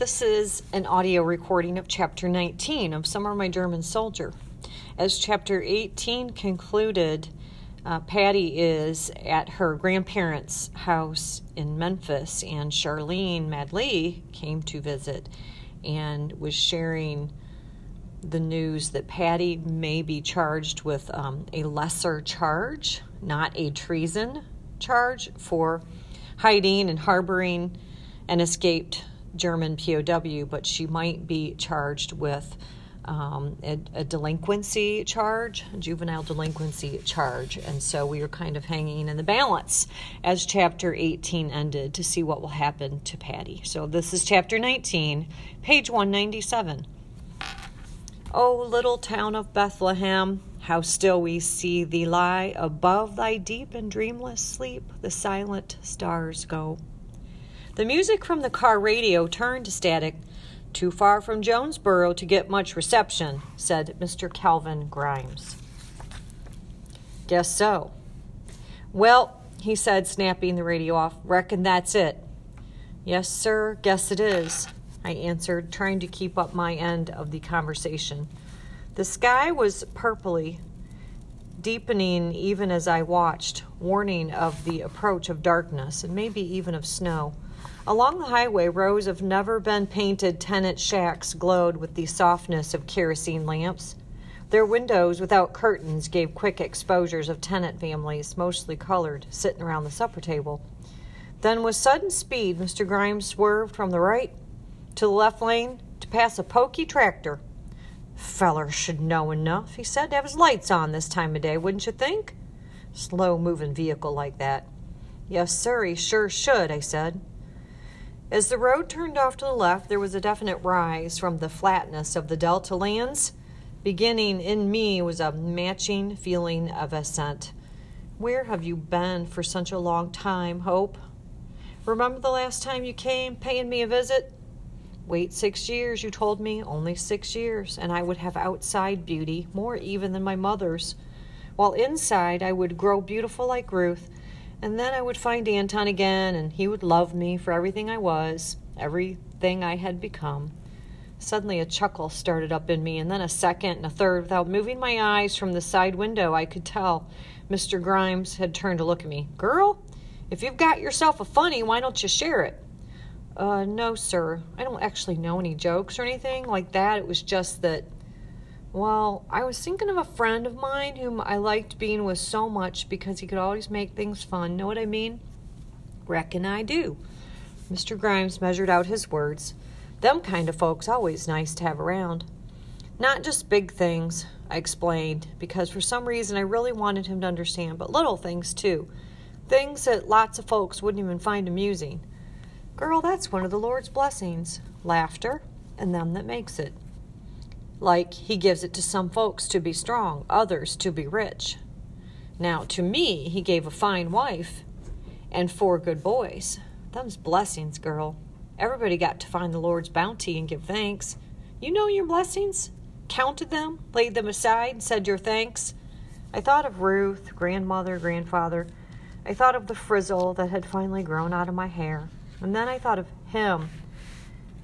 This is an audio recording of chapter 19 of Summer My German Soldier. As chapter 18 concluded, uh, Patty is at her grandparents' house in Memphis, and Charlene Madlee came to visit and was sharing the news that Patty may be charged with um, a lesser charge, not a treason charge, for hiding and harboring an escaped German POW, but she might be charged with um, a, a, delinquency charge, a juvenile delinquency charge. And so we are kind of hanging in the balance as chapter 18 ended to see what will happen to Patty. So this is chapter 19, page 197. O little town of Bethlehem, how still we see thee lie above thy deep and dreamless sleep, the silent stars go. The music from the car radio turned to static. Too far from Jonesboro to get much reception, said Mr. Calvin Grimes. Guess so. Well, he said, snapping the radio off, reckon that's it. Yes, sir, guess it is, I answered, trying to keep up my end of the conversation. The sky was purply, deepening even as I watched, warning of the approach of darkness and maybe even of snow. Along the highway, rows of never been painted tenant shacks glowed with the softness of kerosene lamps. Their windows without curtains gave quick exposures of tenant families, mostly colored, sitting around the supper table. Then, with sudden speed, Mr. Grimes swerved from the right to the left lane to pass a pokey tractor. Feller should know enough, he said, to have his lights on this time of day, wouldn't you think? Slow moving vehicle like that. Yes, sir, he sure should, I said. As the road turned off to the left, there was a definite rise from the flatness of the Delta lands. Beginning in me was a matching feeling of ascent. Where have you been for such a long time, Hope? Remember the last time you came, paying me a visit? Wait six years, you told me, only six years, and I would have outside beauty, more even than my mother's, while inside I would grow beautiful like Ruth and then I would find Anton again, and he would love me for everything I was, everything I had become. Suddenly, a chuckle started up in me, and then a second and a third. Without moving my eyes from the side window, I could tell Mr. Grimes had turned to look at me. Girl, if you've got yourself a funny, why don't you share it? Uh, no, sir. I don't actually know any jokes or anything like that. It was just that well, I was thinking of a friend of mine whom I liked being with so much because he could always make things fun. Know what I mean? Reckon I do. Mr. Grimes measured out his words. Them kind of folks always nice to have around. Not just big things, I explained, because for some reason I really wanted him to understand, but little things too. Things that lots of folks wouldn't even find amusing. Girl, that's one of the Lord's blessings laughter, and them that makes it. Like he gives it to some folks to be strong, others to be rich. Now, to me, he gave a fine wife and four good boys. Them's blessings, girl. Everybody got to find the Lord's bounty and give thanks. You know your blessings? Counted them, laid them aside, said your thanks. I thought of Ruth, grandmother, grandfather. I thought of the frizzle that had finally grown out of my hair. And then I thought of him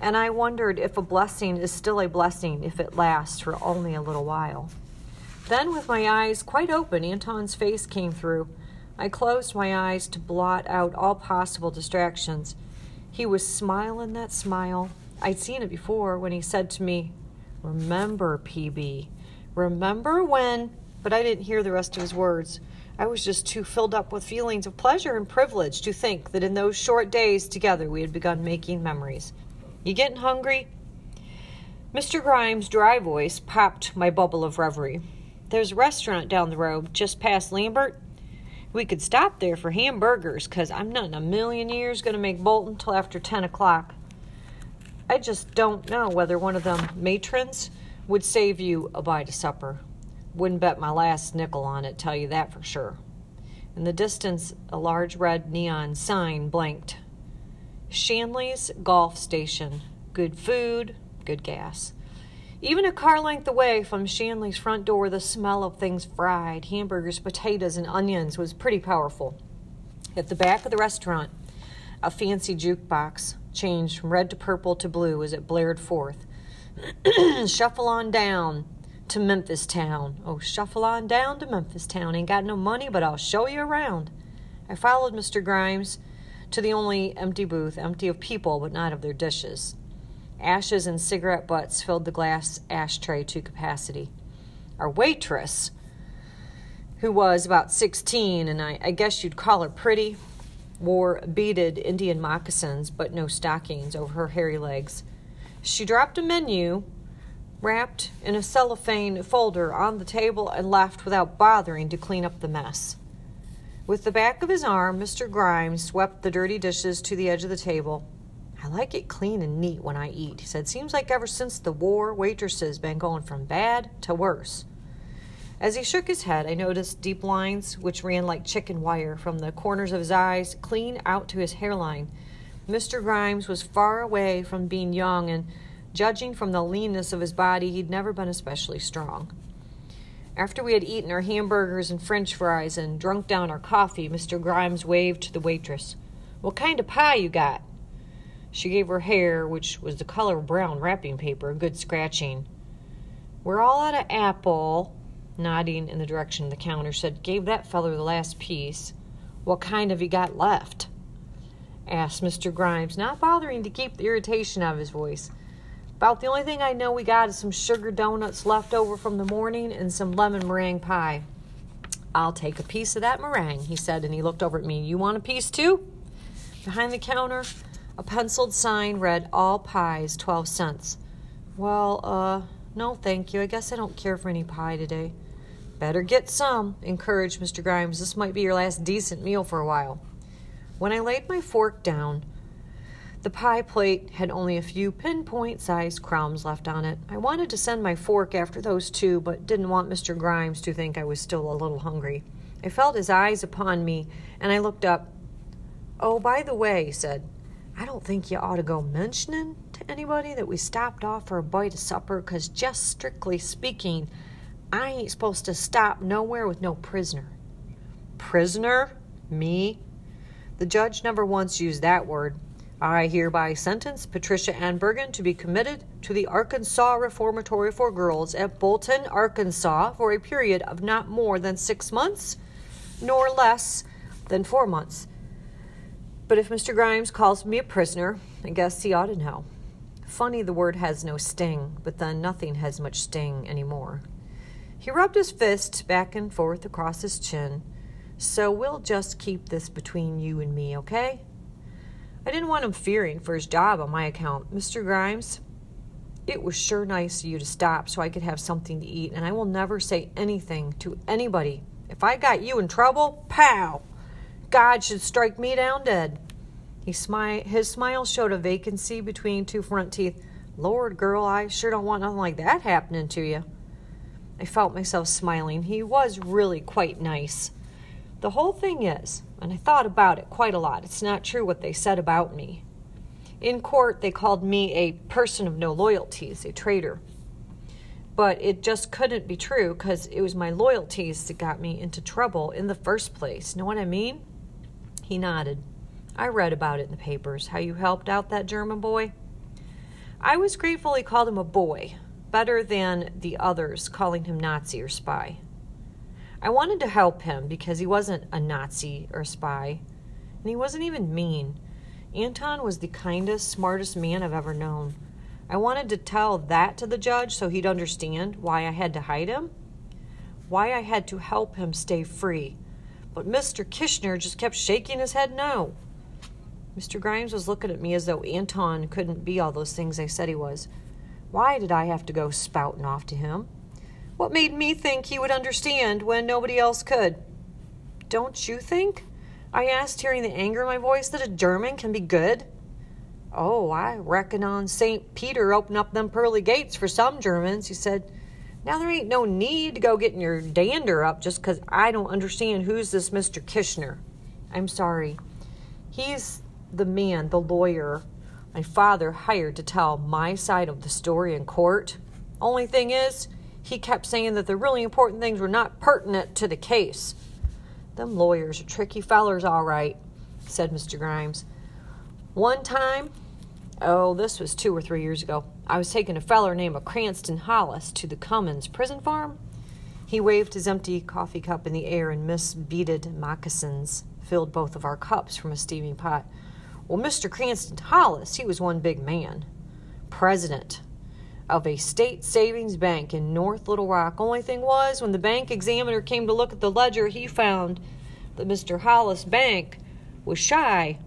and I wondered if a blessing is still a blessing if it lasts for only a little while. Then, with my eyes quite open, Anton's face came through. I closed my eyes to blot out all possible distractions. He was smiling that smile. I'd seen it before when he said to me, Remember, PB, remember when. But I didn't hear the rest of his words. I was just too filled up with feelings of pleasure and privilege to think that in those short days together we had begun making memories. You getting hungry? Mr. Grimes' dry voice popped my bubble of reverie. There's a restaurant down the road, just past Lambert. We could stop there for hamburgers, 'cause I'm not in a million years going to make Bolton till after 10 o'clock. I just don't know whether one of them matrons would save you a bite of supper. Wouldn't bet my last nickel on it, tell you that for sure. In the distance, a large red neon sign blinked Shanley's Gulf Station. Good food, good gas. Even a car length away from Shanley's front door, the smell of things fried, hamburgers, potatoes, and onions was pretty powerful. At the back of the restaurant, a fancy jukebox, changed from red to purple to blue as it blared forth. Shuffle on down to Memphis town. Oh, shuffle on down to Memphis town. Ain't got no money, but I'll show you around. I followed Mr. Grimes to the only empty booth, empty of people, but not of their dishes. Ashes and cigarette butts filled the glass ashtray to capacity. Our waitress, who was about 16, and I, I guess you'd call her pretty, wore beaded Indian moccasins but no stockings over her hairy legs. She dropped a menu wrapped in a cellophane folder on the table and left without bothering to clean up the mess. With the back of his arm, Mr. Grimes swept the dirty dishes to the edge of the table. I like it clean and neat when I eat, he said. Seems like ever since the war, waitresses been going from bad to worse. As he shook his head, I noticed deep lines which ran like chicken wire from the corners of his eyes clean out to his hairline. Mr. Grimes was far away from being young, and judging from the leanness of his body, he'd never been especially strong. After we had eaten our hamburgers and french fries and drunk down our coffee, Mr. Grimes waved to the waitress. What kind of pie you got? She gave her hair, which was the color of brown wrapping paper, a good scratching. We're all out of apple, nodding in the direction of the counter, said, Gave that feller the last piece. What kind have you got left? asked Mr. Grimes, not bothering to keep the irritation out of his voice. About the only thing I know we got is some sugar donuts left over from the morning and some lemon meringue pie. I'll take a piece of that meringue, he said, and he looked over at me. You want a piece too? Behind the counter, a penciled sign read, All pies, 12 cents. Well, uh, no, thank you. I guess I don't care for any pie today. Better get some, encouraged Mr. Grimes. This might be your last decent meal for a while. When I laid my fork down, the pie plate had only a few pinpoint sized crumbs left on it. I wanted to send my fork after those two, but didn't want Mr. Grimes to think I was still a little hungry. I felt his eyes upon me, and I looked up. Oh, by the way, he said, I don't think you ought to go mentioning to anybody that we stopped off for a bite of supper, 'cause just strictly speaking, I ain't supposed to stop nowhere with no prisoner. Prisoner? Me? The judge never once used that word. I hereby sentence Patricia Ann Bergen to be committed to the Arkansas Reformatory for Girls at Bolton, Arkansas for a period of not more than six months, nor less than four months. But if Mr. Grimes calls me a prisoner, I guess he ought to know. Funny the word has no sting, but then nothing has much sting anymore. He rubbed his fist back and forth across his chin. So we'll just keep this between you and me, okay? I didn't want him fearing for his job on my account. Mr. Grimes, it was sure nice of you to stop so I could have something to eat, and I will never say anything to anybody. If I got you in trouble, pow! God should strike me down dead. He smi- his smile showed a vacancy between two front teeth. Lord, girl, I sure don't want nothing like that happening to you. I felt myself smiling. He was really quite nice. The whole thing is, and I thought about it quite a lot, it's not true what they said about me. In court, they called me a person of no loyalties, a traitor. But it just couldn't be true because it was my loyalties that got me into trouble in the first place. Know what I mean? He nodded. I read about it in the papers, how you helped out that German boy. I was grateful he called him a boy, better than the others calling him Nazi or spy. I wanted to help him because he wasn't a Nazi or a spy, and he wasn't even mean. Anton was the kindest, smartest man I've ever known. I wanted to tell that to the judge so he'd understand why I had to hide him, why I had to help him stay free. But Mr. Kishner just kept shaking his head no. Mr. Grimes was looking at me as though Anton couldn't be all those things I said he was. Why did I have to go spouting off to him? What made me think he would understand when nobody else could? Don't you think? I asked, hearing the anger in my voice, that a German can be good. Oh, I reckon on St. Peter opened up them pearly gates for some Germans, he said. Now there ain't no need to go getting your dander up just 'cause I don't understand who's this Mr. Kishner. I'm sorry. He's the man, the lawyer, my father hired to tell my side of the story in court. Only thing is, he kept saying that the really important things were not pertinent to the case. Them lawyers are tricky fellers, all right, said Mr. Grimes. One time, Oh, this was two or three years ago. I was taking a feller named Cranston Hollis to the Cummins prison farm. He waved his empty coffee cup in the air, and Miss Beaded Moccasins filled both of our cups from a steaming pot. Well, Mr. Cranston Hollis, he was one big man. President of a state savings bank in North Little Rock. Only thing was, when the bank examiner came to look at the ledger, he found that Mr. Hollis' bank was shy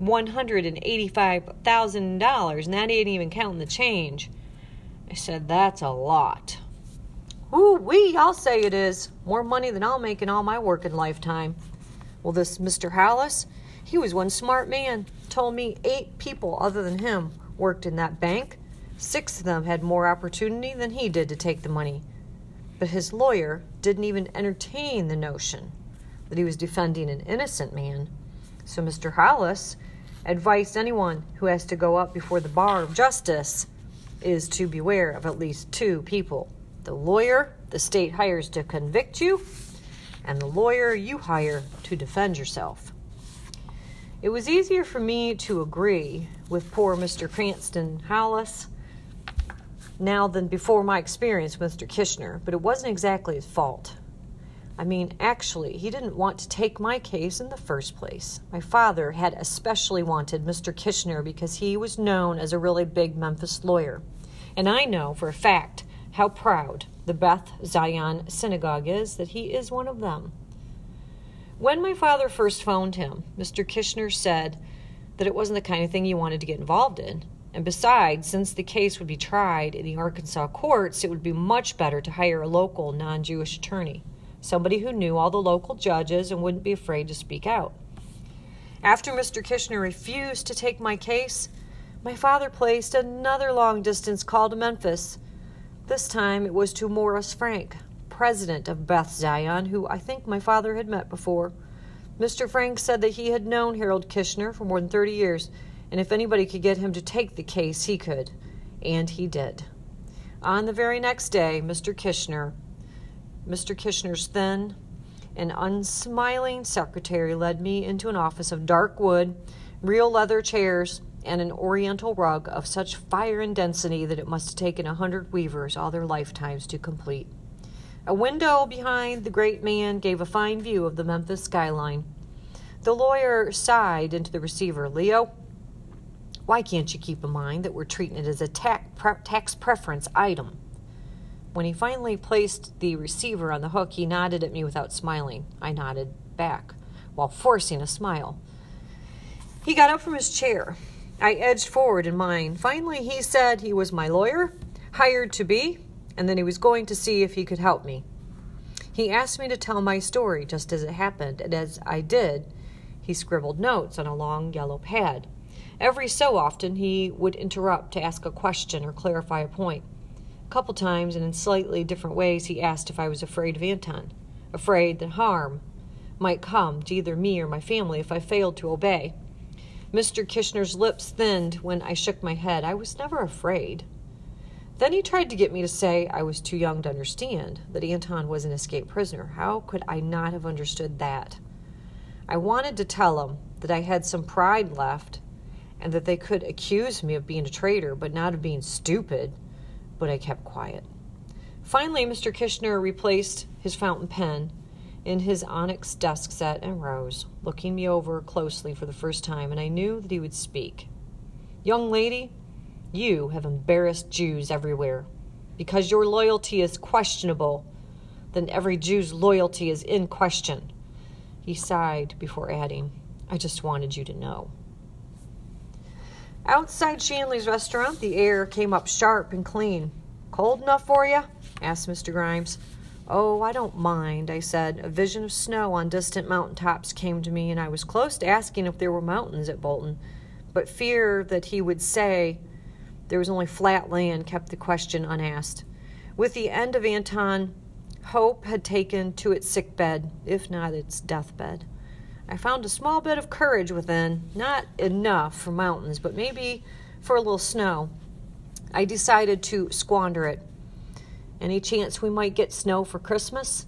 $185,000, and that ain't even counting the change. I said, That's a lot. Ooh, wee, I'll say it is. More money than I'll make in all my working lifetime. Well, this Mr. Hollis, he was one smart man. Told me eight people other than him worked in that bank. Six of them had more opportunity than he did to take the money. But his lawyer didn't even entertain the notion that he was defending an innocent man. So Mr. Hollis advised anyone who has to go up before the bar of justice is to beware of at least two people the lawyer the state hires to convict you, and the lawyer you hire to defend yourself. It was easier for me to agree with poor Mr. Cranston Hollis now than before my experience with Mr. Kishner, but it wasn't exactly his fault. I mean, actually, he didn't want to take my case in the first place. My father had especially wanted Mr. Kishner because he was known as a really big Memphis lawyer. And I know for a fact how proud the Beth Zion Synagogue is that he is one of them. When my father first phoned him, Mr. Kishner said that it wasn't the kind of thing he wanted to get involved in. And besides, since the case would be tried in the Arkansas courts, it would be much better to hire a local non Jewish attorney somebody who knew all the local judges and wouldn't be afraid to speak out. After Mr. Kishner refused to take my case, my father placed another long distance call to Memphis. This time it was to Morris Frank, president of Beth Zion, who I think my father had met before. Mr. Frank said that he had known Harold Kishner for more than 30 years, and if anybody could get him to take the case, he could. And he did. On the very next day, Mr. Kishner Mr. Kishner's thin and unsmiling secretary led me into an office of dark wood, real leather chairs, and an oriental rug of such fire and density that it must have taken a hundred weavers all their lifetimes to complete. A window behind the great man gave a fine view of the Memphis skyline. The lawyer sighed into the receiver. Leo, why can't you keep in mind that we're treating it as a tax preference item? When he finally placed the receiver on the hook, he nodded at me without smiling. I nodded back while forcing a smile. He got up from his chair. I edged forward in mine. Finally, he said he was my lawyer, hired to be, and then he was going to see if he could help me. He asked me to tell my story just as it happened, and as I did, he scribbled notes on a long yellow pad. Every so often, he would interrupt to ask a question or clarify a point. A couple times and in slightly different ways, he asked if I was afraid of Anton, afraid that harm might come to either me or my family if I failed to obey. Mr. Kishner's lips thinned when I shook my head. I was never afraid. Then he tried to get me to say I was too young to understand that Anton was an escaped prisoner. How could I not have understood that? I wanted to tell him that I had some pride left and that they could accuse me of being a traitor, but not of being stupid but I kept quiet. Finally, Mr. Kishner replaced his fountain pen in his onyx desk set and rose, looking me over closely for the first time, and I knew that he would speak. Young lady, you have embarrassed Jews everywhere. Because your loyalty is questionable, then every Jew's loyalty is in question. He sighed before adding, I just wanted you to know. Outside Shanley's restaurant, the air came up sharp and clean. Cold enough for you? asked Mr. Grimes. Oh, I don't mind, I said. A vision of snow on distant mountain tops came to me, and I was close to asking if there were mountains at Bolton, but fear that he would say there was only flat land kept the question unasked. With the end of Anton, hope had taken to its sick bed, if not its deathbed. I found a small bit of courage within, not enough for mountains, but maybe for a little snow. I decided to squander it. Any chance we might get snow for Christmas?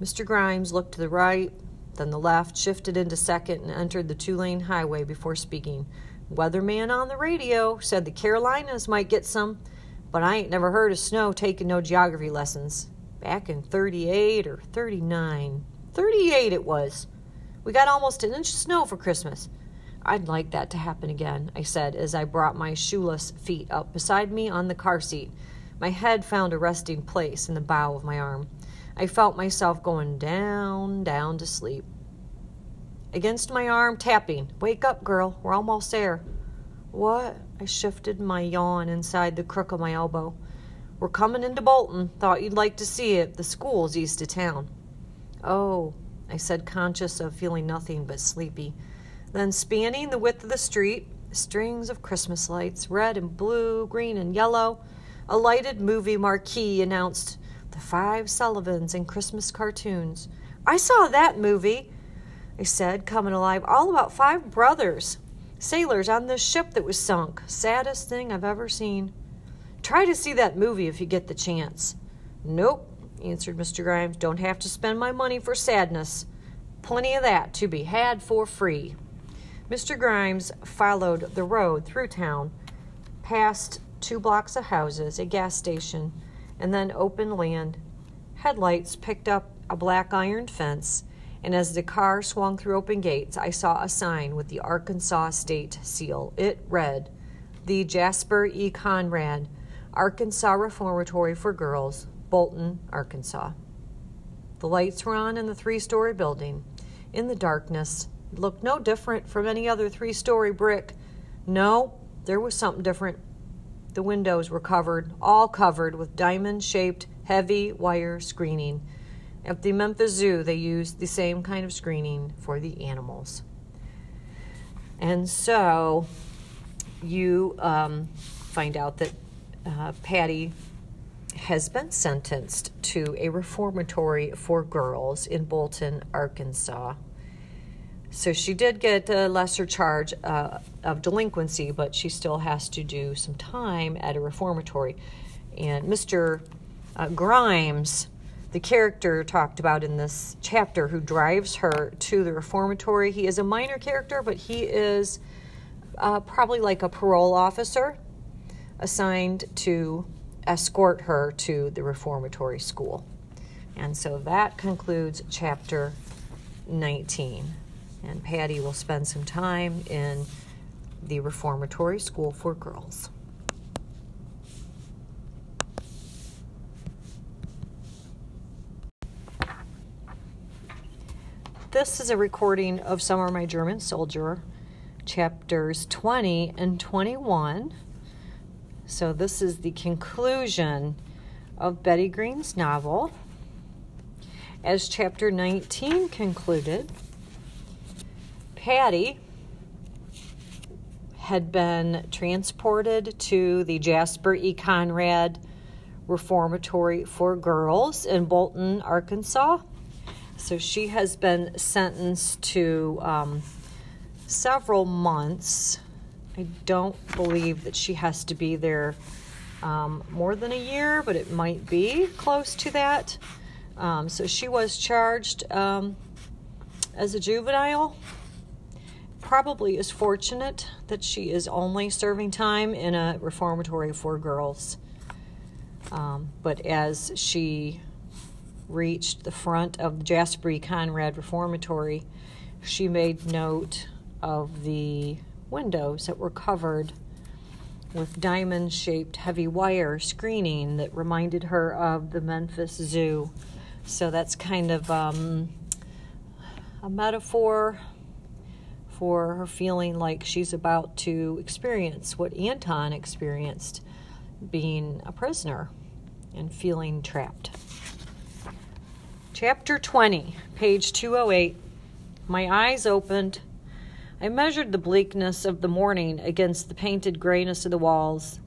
Mr. Grimes looked to the right, then the left, shifted into second, and entered the two lane highway before speaking. Weatherman on the radio said the Carolinas might get some, but I ain't never heard of snow taking no geography lessons. Back in 38 or 39. 38 it was. We got almost an inch of snow for Christmas. I'd like that to happen again, I said as I brought my shoeless feet up beside me on the car seat. My head found a resting place in the bow of my arm. I felt myself going down, down to sleep. Against my arm, tapping. Wake up, girl. We're almost there. What? I shifted my yawn inside the crook of my elbow. We're coming into Bolton. Thought you'd like to see it. The school's east of town. Oh, I said, conscious of feeling nothing but sleepy. Then, spanning the width of the street, strings of Christmas lights, red and blue, green and yellow, a lighted movie marquee announced The Five Sullivans and Christmas Cartoons. I saw that movie, I said, coming alive, all about five brothers, sailors on this ship that was sunk. Saddest thing I've ever seen. Try to see that movie if you get the chance. Nope, answered Mr. Grimes. Don't have to spend my money for sadness. Plenty of that to be had for free. Mr. Grimes followed the road through town, past two blocks of houses, a gas station, and then open land. Headlights picked up a black iron fence, and as the car swung through open gates, I saw a sign with the Arkansas state seal. It read, The Jasper E. Conrad, Arkansas Reformatory for Girls, Bolton, Arkansas. The lights were on in the three story building. In the darkness, it looked no different from any other three story brick. No, there was something different. The windows were covered, all covered with diamond shaped heavy wire screening. At the Memphis Zoo, they used the same kind of screening for the animals. And so you um, find out that uh, Patty has been sentenced to a reformatory for girls in Bolton, Arkansas. So she did get a lesser charge uh, of delinquency, but she still has to do some time at a reformatory. And Mr. Uh, Grimes, the character talked about in this chapter, who drives her to the reformatory, he is a minor character, but he is uh, probably like a parole officer assigned to escort her to the reformatory school. And so that concludes chapter 19 and Patty will spend some time in the Reformatory School for Girls. This is a recording of Summer My German Soldier, chapters 20 and 21. So, this is the conclusion of Bette Greene's novel. As chapter 19 concluded, Patty had been transported to the Jasper E. Conrad Reformatory for Girls in Bolton, Arkansas. So she has been sentenced to um, several months. I don't believe that she has to be there um, more than a year, but it might be close to that. Um, so she was charged um, as a juvenile probably is fortunate that she is only serving time in a reformatory for girls. Um, but as she reached the front of the Jasper. Conrad Reformatory, she made note of the windows that were covered with diamond shaped heavy wire screening that reminded her of the Memphis Zoo. So that's kind of um, a metaphor for her feeling like she's about to experience what Anton experienced being a prisoner and feeling trapped. Chapter 20, page 208. My eyes opened. I measured the bleakness of the morning against the painted grayness of the walls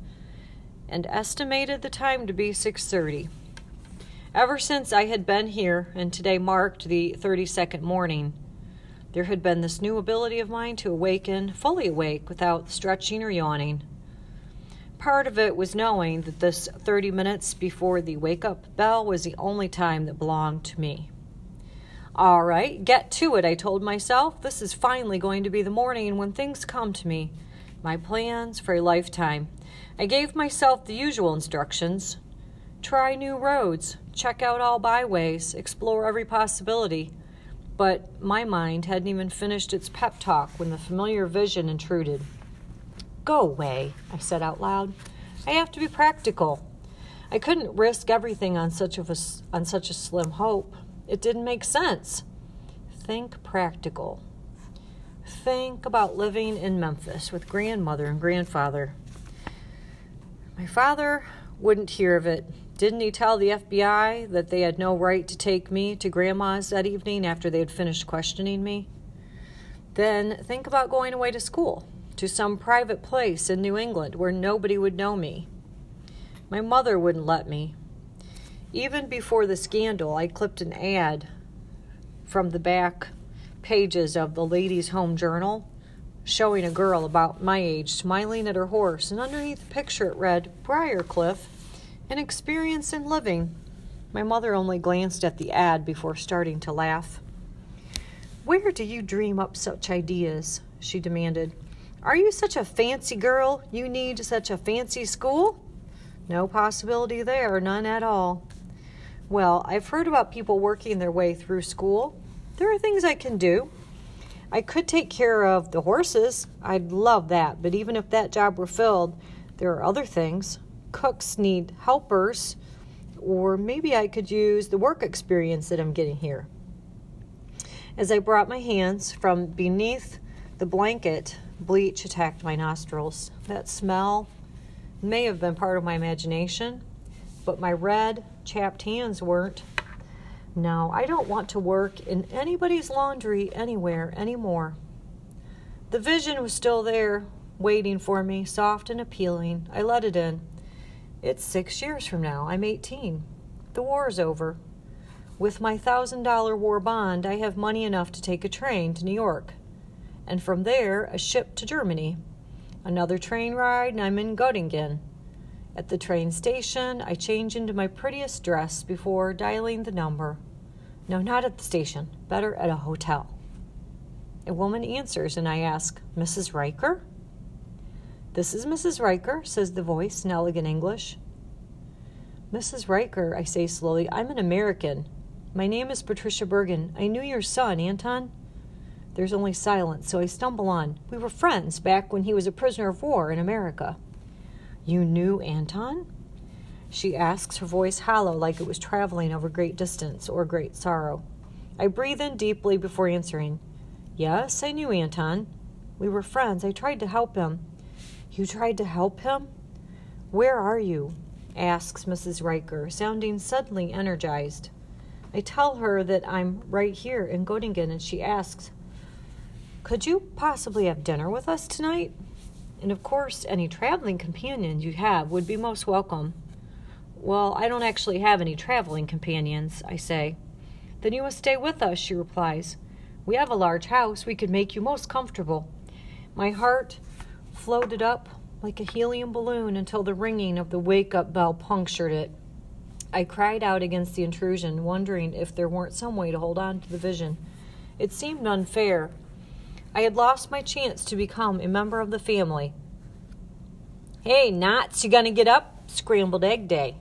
and estimated the time to be 6:30. Ever since I had been here and today marked the 32nd morning, there had been this new ability of mine to awaken fully awake without stretching or yawning. Part of it was knowing that this 30 minutes before the wake up bell was the only time that belonged to me. All right, get to it, I told myself. This is finally going to be the morning when things come to me. my plans for a lifetime. I gave myself the usual instructions try new roads, check out all byways, explore every possibility. But my mind hadn't even finished its pep talk when the familiar vision intruded. Go away, I said out loud. I have to be practical. I couldn't risk everything on such a, on such a slim hope. It didn't make sense. Think practical. Think about living in Memphis with grandmother and grandfather. My father wouldn't hear of it. Didn't he tell the FBI that they had no right to take me to grandma's that evening after they had finished questioning me? Then think about going away to school, to some private place in New England where nobody would know me. My mother wouldn't let me. Even before the scandal, I clipped an ad from the back pages of the Ladies' Home Journal showing a girl about my age smiling at her horse, and underneath the picture it read, Briarcliff, an experience in living. My mother only glanced at the ad before starting to laugh. Where do you dream up such ideas? she demanded. Are you such a fancy girl you need such a fancy school? No possibility there, none at all. Well, I've heard about people working their way through school. There are things I can do. I could take care of the horses. I'd love that. But even if that job were filled, there are other things. Cooks need helpers, or maybe I could use the work experience that I'm getting here. As I brought my hands from beneath the blanket, bleach attacked my nostrils. That smell, may have been part of my imagination, but my red, chapped hands weren't. No, I don't want to work in anybody's laundry anywhere anymore. The vision was still there, waiting for me, soft and appealing. I let it in. It's six years from now. I'm 18. The war's over. With my thousand dollar war bond, I have money enough to take a train to New York, and from there, a ship to Germany. Another train ride, and I'm in Göttingen. At the train station, I change into my prettiest dress before dialing the number. No, not at the station, better at a hotel. A woman answers, and I ask, Mrs. Reiker? This is Mrs. Reiker, says the voice in elegant English. Mrs. Reiker, I say slowly, I'm an American. My name is Patricia Bergen. I knew your son, Anton. There's only silence, so I stumble on. We were friends back when he was a prisoner of war in America. You knew Anton? She asks, her voice hollow like it was traveling over great distance or great sorrow. I breathe in deeply before answering. Yes, I knew Anton. We were friends. I tried to help him. You tried to help him? Where are you? asks Mrs. Reiker, sounding suddenly energized. I tell her that I'm right here in Göttingen, and she asks, could you possibly have dinner with us tonight? And of course, any traveling companions you have would be most welcome. Well, I don't actually have any traveling companions, I say. Then you must stay with us, she replies. We have a large house. We could make you most comfortable. My heart floated up like a helium balloon until the ringing of the wake up bell punctured it. I cried out against the intrusion, wondering if there weren't some way to hold on to the vision. It seemed unfair, I had lost my chance to become a member of the family. Hey, Knots, you gonna get up? Scrambled egg day.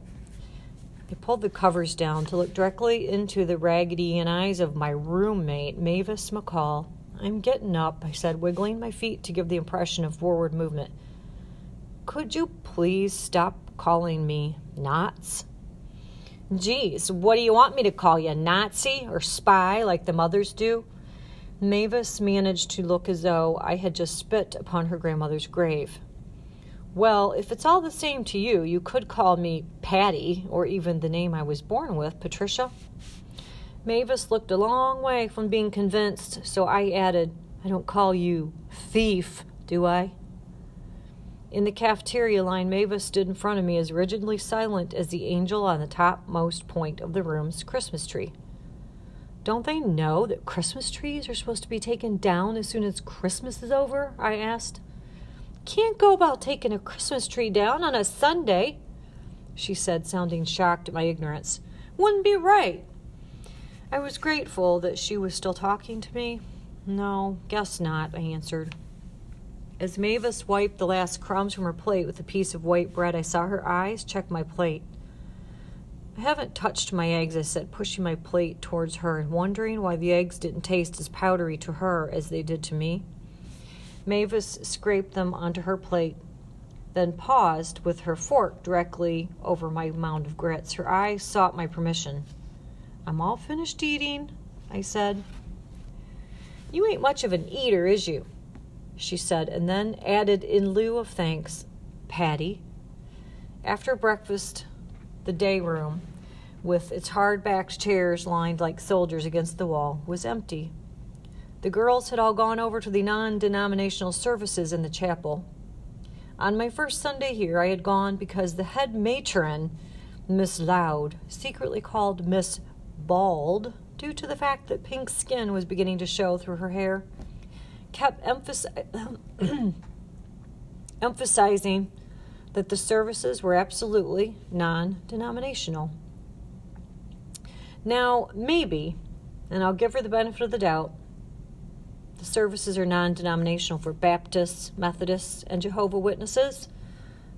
I pulled the covers down to look directly into the raggedy eyes of my roommate, Mavis McCall. I'm getting up, I said, wiggling my feet to give the impression of forward movement. Could you please stop calling me Knots? Geez, what do you want me to call you, Nazi or spy like the mothers do? Mavis managed to look as though I had just spit upon her grandmother's grave. Well, if it's all the same to you, you could call me Patty, or even the name I was born with, Patricia. Mavis looked a long way from being convinced, so I added, I don't call you thief, do I? In the cafeteria line, Mavis stood in front of me as rigidly silent as the angel on the topmost point of the room's Christmas tree. Don't they know that Christmas trees are supposed to be taken down as soon as Christmas is over? I asked. Can't go about taking a Christmas tree down on a Sunday, she said, sounding shocked at my ignorance. Wouldn't be right. I was grateful that she was still talking to me. No, guess not, I answered. As Mavis wiped the last crumbs from her plate with a piece of white bread, I saw her eyes check my plate. I haven't touched my eggs, I said, pushing my plate towards her and wondering why the eggs didn't taste as powdery to her as they did to me. Mavis scraped them onto her plate, then paused with her fork directly over my mound of grits. Her eyes sought my permission. I'm all finished eating, I said. You ain't much of an eater, is you? she said, and then added in lieu of thanks, Patty. After breakfast, the day room, with its hard backed chairs lined like soldiers against the wall, was empty. The girls had all gone over to the non denominational services in the chapel. On my first Sunday here, I had gone because the head matron, Miss Loud, secretly called Miss Bald due to the fact that pink skin was beginning to show through her hair kept emphasizing that the services were absolutely non denominational. Now, maybe, and I'll give her the benefit of the doubt, the services are non denominational for Baptists, Methodists, and Jehovah Witnesses,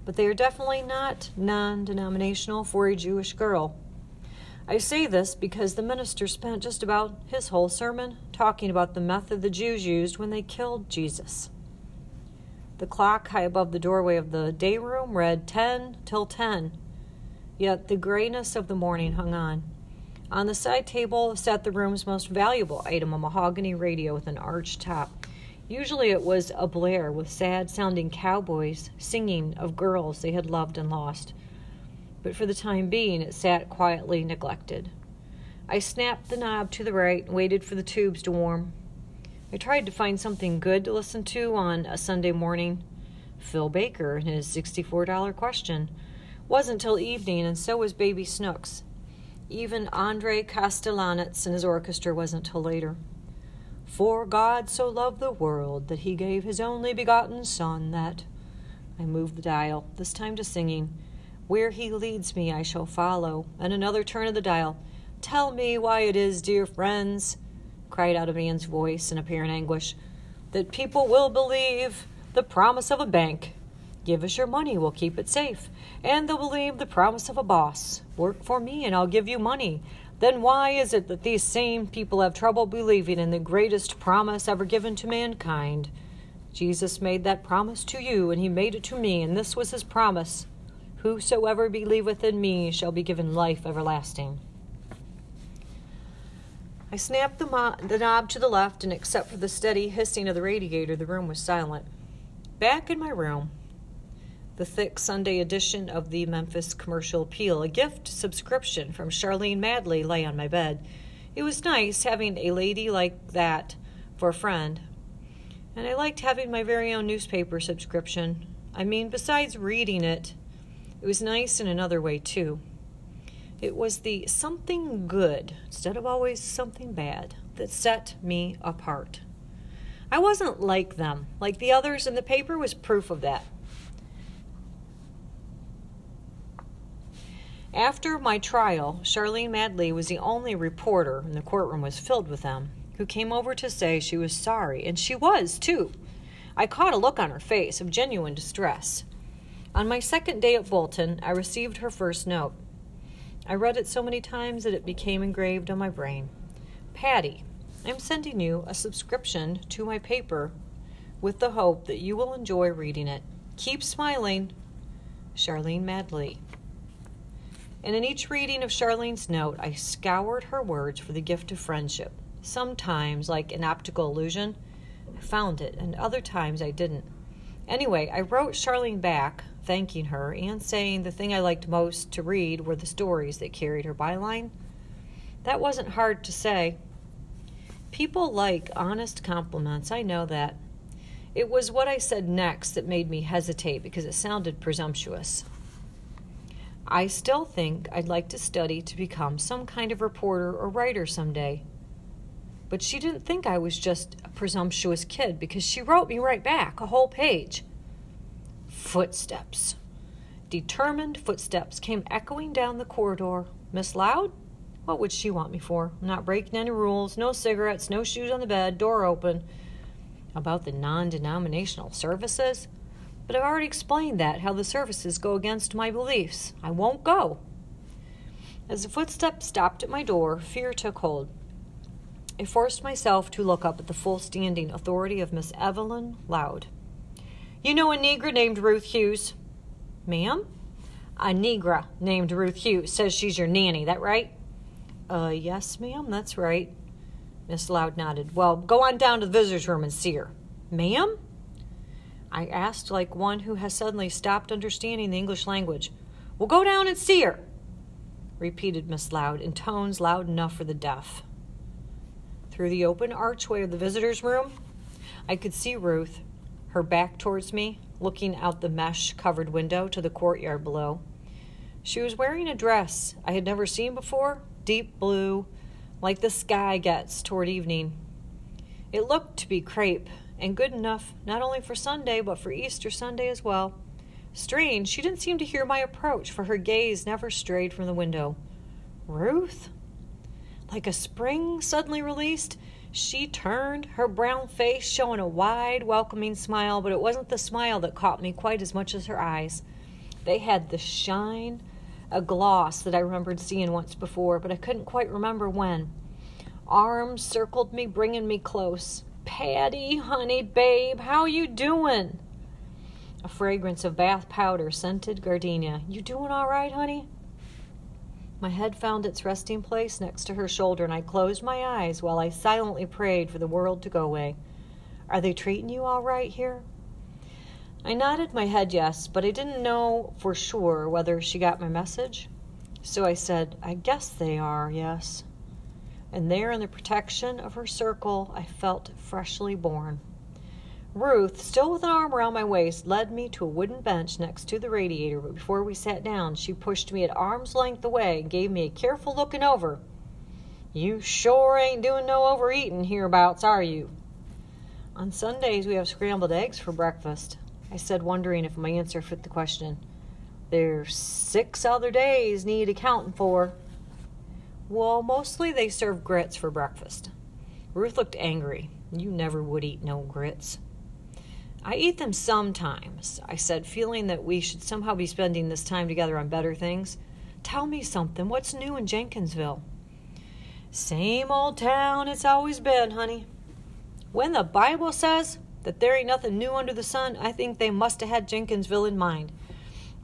but they are definitely not non denominational for a Jewish girl. I say this because the minister spent just about his whole sermon talking about the method the Jews used when they killed Jesus. The clock high above the doorway of the day room read 10 till 10, yet the grayness of the morning hung on. On the side table sat the room's most valuable item a mahogany radio with an arched top. Usually it was a blare with sad sounding cowboys singing of girls they had loved and lost but for the time being it sat quietly neglected. I snapped the knob to the right and waited for the tubes to warm. I tried to find something good to listen to on a Sunday morning. Phil Baker and his $64 question. Wasn't till evening, and so was Baby Snooks. Even Andre Kostelanetz and his orchestra wasn't till later. For God so loved the world that he gave his only begotten Son, that. I moved the dial, this time to singing. Where he leads me, I shall follow. And another turn of the dial. Tell me why it is, dear friends, cried out a man's voice in apparent anguish, that people will believe the promise of a bank. Give us your money, we'll keep it safe. And they'll believe the promise of a boss. Work for me and I'll give you money. Then why is it that these same people have trouble believing in the greatest promise ever given to mankind? Jesus made that promise to you, and he made it to me, and this was his promise Whosoever believeth in me shall be given life everlasting. I snapped the, mo- the knob to the left, and except for the steady hissing of the radiator, the room was silent. Back in my room, the thick Sunday edition of the Memphis Commercial Appeal, a gift subscription from Charlene Madlee, lay on my bed. It was nice having a lady like that for a friend, and I liked having my very own newspaper subscription. I mean, besides reading it, it was nice in another way, too. It was the something good, instead of always something bad, that set me apart. I wasn't like them, like the others, and the paper was proof of that. After my trial, Charlene Madlee was the only reporter, and the courtroom was filled with them, who came over to say she was sorry, and she was, too. I caught a look on her face of genuine distress. On my second day at Bolton, I received her first note. I read it so many times that it became engraved on my brain. Patty, I'm sending you a subscription to my paper with the hope that you will enjoy reading it. Keep smiling. Charlene Madlee. And in each reading of Charlene's note, I scoured her words for the gift of friendship. Sometimes, like an optical illusion, I found it, and other times I didn't. Anyway, I wrote Charlene back thanking her and saying the thing I liked most to read were the stories that carried her byline. That wasn't hard to say. People like honest compliments, I know that. It was what I said next that made me hesitate because it sounded presumptuous. I still think I'd like to study to become some kind of reporter or writer someday. But she didn't think I was just a presumptuous kid because she wrote me right back a whole page. Footsteps. Determined footsteps came echoing down the corridor. Miss Loud? What would she want me for? I'm not breaking any rules. No cigarettes, no shoes on the bed, door open. About the non denominational services? But I've already explained that, how the services go against my beliefs. I won't go. As the footsteps stopped at my door, fear took hold. I forced myself to look up at the full standing authority of Miss Evelyn Loud. You know a Negra named Ruth Hughes? Ma'am? A Negra named Ruth Hughes says she's your nanny, that right? Uh, yes, ma'am, that's right. Miss Loud nodded. Well, go on down to the visitor's room and see her. Ma'am? I asked like one who has suddenly stopped understanding the English language. Well, go down and see her, repeated Miss Loud in tones loud enough for the deaf. Through the open archway of the visitor's room, I could see Ruth, her back towards me, looking out the mesh covered window to the courtyard below. She was wearing a dress I had never seen before, deep blue, like the sky gets toward evening. It looked to be crepe and good enough not only for Sunday but for Easter Sunday as well. Strange, she didn't seem to hear my approach, for her gaze never strayed from the window. Ruth? Like a spring suddenly released, she turned, her brown face showing a wide, welcoming smile, but it wasn't the smile that caught me quite as much as her eyes. They had the shine a gloss that I remembered seeing once before, but I couldn't quite remember when. Arms circled me, bringing me close. Patty, honey, babe, how you doing? A fragrance of bath powder scented gardenia. You doing all right, honey? My head found its resting place next to her shoulder, and I closed my eyes while I silently prayed for the world to go away. Are they treating you all right here? I nodded my head yes, but I didn't know for sure whether she got my message. So I said, I guess they are, yes. And there in the protection of her circle, I felt freshly born. Ruth, still with an arm around my waist, led me to a wooden bench next to the radiator, but before we sat down, she pushed me at arm's length away and gave me a careful looking over. You sure ain't doing no overeating hereabouts, are you? On Sundays, we have scrambled eggs for breakfast. I said, wondering if my answer fit the question. There's six other days need accounting for. Well, mostly they serve grits for breakfast. Ruth looked angry. You never would eat no grits. I eat them sometimes, I said, feeling that we should somehow be spending this time together on better things. Tell me something. What's new in Jenkinsville? Same old town it's always been, honey. When the Bible says that there ain't nothing new under the sun, I think they must have had Jenkinsville in mind.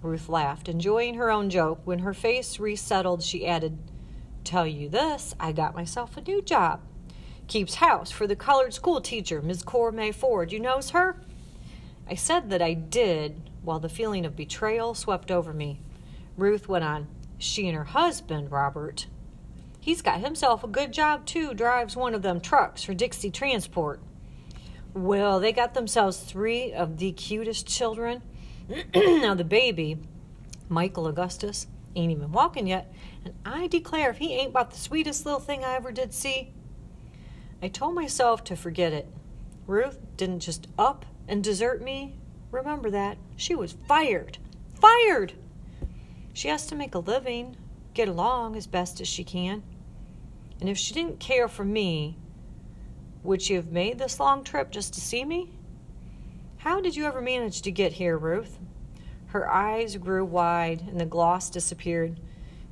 Ruth laughed, enjoying her own joke. When her face resettled, she added, Tell you this, I got myself a new job. Keeps house for the colored school teacher, Miss Cora May Ford. You knows her? I said that I did, while the feeling of betrayal swept over me. Ruth went on, She and her husband, Robert. He's got himself a good job, too, drives one of them trucks for Dixie Transport. Well, they got themselves three of the cutest children. now, the baby, Michael Augustus, ain't even walking yet, and I declare if he ain't about the sweetest little thing I ever did see. I told myself to forget it. Ruth didn't just up and desert me. Remember that. She was fired. Fired! She has to make a living, get along as best as she can. And if she didn't care for me, would she have made this long trip just to see me? How did you ever manage to get here, Ruth? Her eyes grew wide and the gloss disappeared.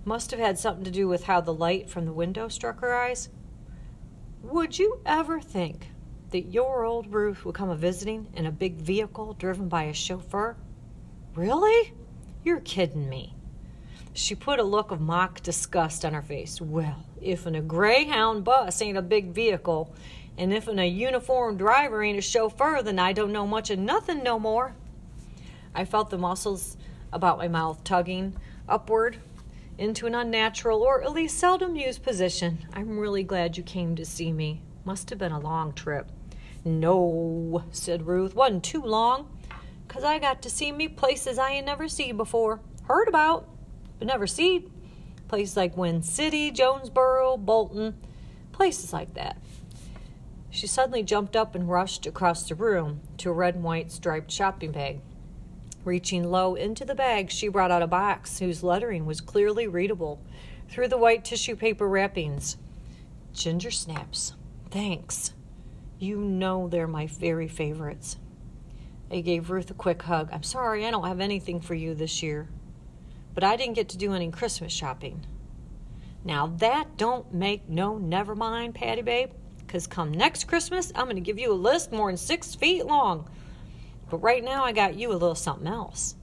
Must have had something to do with how the light from the window struck her eyes. Would you ever think that your old Ruth would come a visiting in a big vehicle driven by a chauffeur? Really? You're kidding me. She put a look of mock disgust on her face. Well, if in a Greyhound bus ain't a big vehicle, and if in a uniformed driver ain't a chauffeur, then I don't know much of nothing no more. I felt the muscles about my mouth tugging upward into an unnatural or at least seldom used position. I'm really glad you came to see me. Must have been a long trip. No, said Ruth. Wasn't too long. 'Cause I got to see me places I ain't never seen before. Heard about, but never seen. Places like Wind City, Jonesboro, Bolton, places like that. She suddenly jumped up and rushed across the room to a red and white striped shopping bag. Reaching low into the bag, she brought out a box whose lettering was clearly readable through the white tissue paper wrappings. Ginger snaps. Thanks. You know they're my very favorites. I gave Ruth a quick hug. I'm sorry I don't have anything for you this year, but I didn't get to do any Christmas shopping. Now that don't make no never mind, Patty Babe, because come next Christmas, I'm going to give you a list more than six feet long. But right now, I got you a little something else.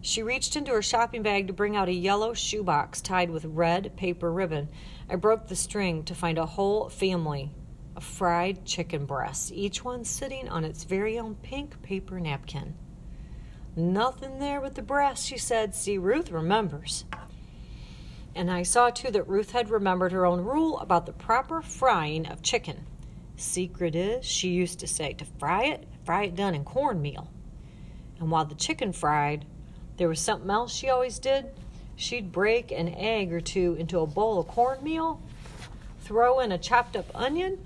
She reached into her shopping bag to bring out a yellow shoebox tied with red paper ribbon. I broke the string to find a whole family fried chicken breasts, each one sitting on its very own pink paper napkin. Nothing there but the breasts, she said. See, Ruth remembers. And I saw too that Ruth had remembered her own rule about the proper frying of chicken. Secret is, she used to say, to fry it, fry it done in cornmeal. And while the chicken fried, there was something else she always did. She'd break an egg or two into a bowl of cornmeal, throw in a chopped up onion,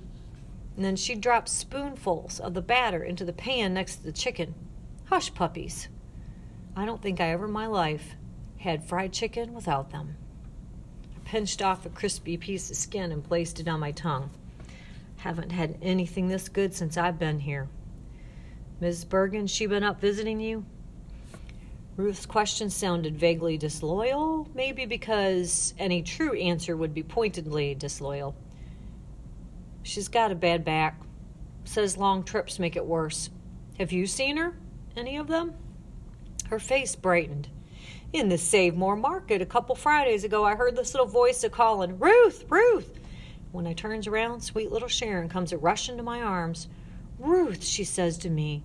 and then she'd drop spoonfuls of the batter into the pan next to the chicken. Hush puppies. I don't think I ever in my life had fried chicken without them. I pinched off a crispy piece of skin and placed it on my tongue. Haven't had anything this good since I've been here. Mrs. Bergen, she been up visiting you? Ruth's question sounded vaguely disloyal, maybe because any true answer would be pointedly disloyal. She's got a bad back. Says long trips make it worse. Have you seen her? Any of them? Her face brightened. In the Save More market a couple Fridays ago, I heard this little voice a calling, Ruth, Ruth. When I turns around, sweet little Sharon comes a rushing to my arms. Ruth, she says to me,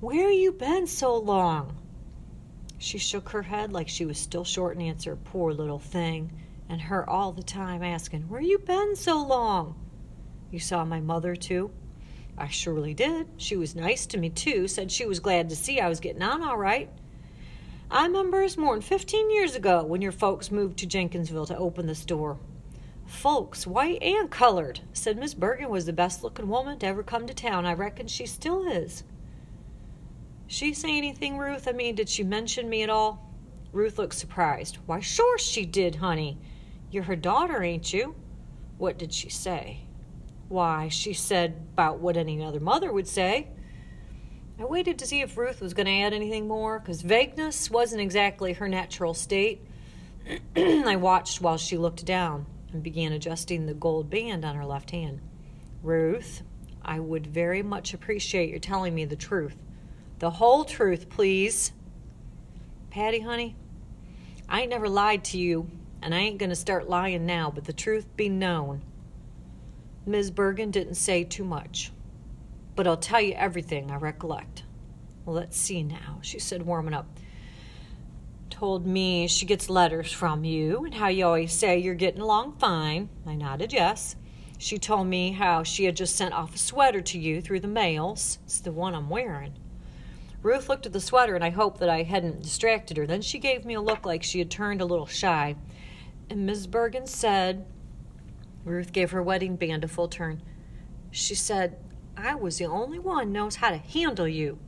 where you been so long? She shook her head like she was still short in answer, poor little thing, and her all the time asking, Where you been so long? You saw my mother, too? I surely did. She was nice to me, too, said she was glad to see I was getting on all right. I remember it's more'n fifteen years ago when your folks moved to Jenkinsville to open the store. Folks, white and colored, said Miss Bergen was the best looking woman to ever come to town. I reckon she still is. She say anything, Ruth? I mean, did she mention me at all? Ruth looked surprised. Why, sure she did, honey. You're her daughter, ain't you? What did she say? Why, she said about what any other mother would say. I waited to see if Ruth was going to add anything more, because vagueness wasn't exactly her natural state. I watched while she looked down and began adjusting the gold band on her left hand. Ruth, I would very much appreciate your telling me the truth. The whole truth, please. Patty, honey, I ain't never lied to you, and I ain't going to start lying now, but the truth be known. Ms. Bergen didn't say too much, but I'll tell you everything I recollect. Let's see now, she said, warming up. Told me she gets letters from you and how you always say you're getting along fine. I nodded yes. She told me how she had just sent off a sweater to you through the mails. It's the one I'm wearing. Ruth looked at the sweater and I hoped that I hadn't distracted her. Then she gave me a look like she had turned a little shy. And Mrs. Bergen said, Ruth gave her wedding band a full turn. She said, I was the only one knows how to handle you.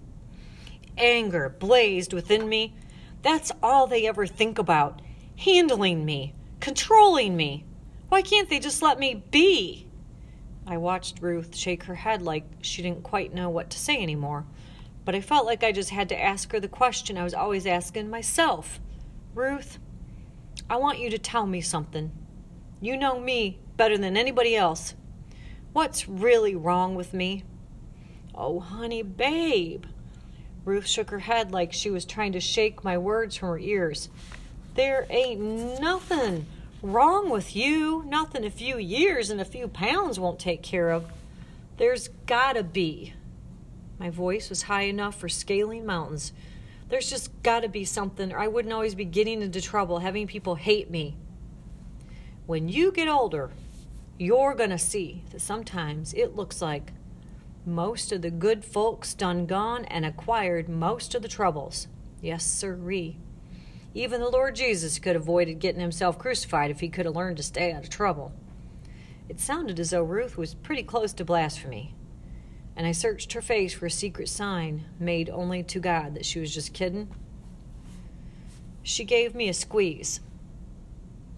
Anger blazed within me. That's all they ever think about handling me, controlling me. Why can't they just let me be? I watched Ruth shake her head like she didn't quite know what to say anymore, but I felt like I just had to ask her the question I was always asking myself Ruth, I want you to tell me something. You know me better than anybody else. What's really wrong with me? Oh, honey, babe. Ruth shook her head like she was trying to shake my words from her ears. There ain't nothing wrong with you. Nothing a few years and a few pounds won't take care of. There's gotta be. My voice was high enough for scaling mountains. There's just gotta be something, or I wouldn't always be getting into trouble, having people hate me. When you get older, you're going to see that sometimes it looks like most of the good folks done gone and acquired most of the troubles. Yes, sirree. Even the Lord Jesus could have avoided getting himself crucified if he could have learned to stay out of trouble. It sounded as though Ruth was pretty close to blasphemy, and I searched her face for a secret sign made only to God that she was just kidding. She gave me a squeeze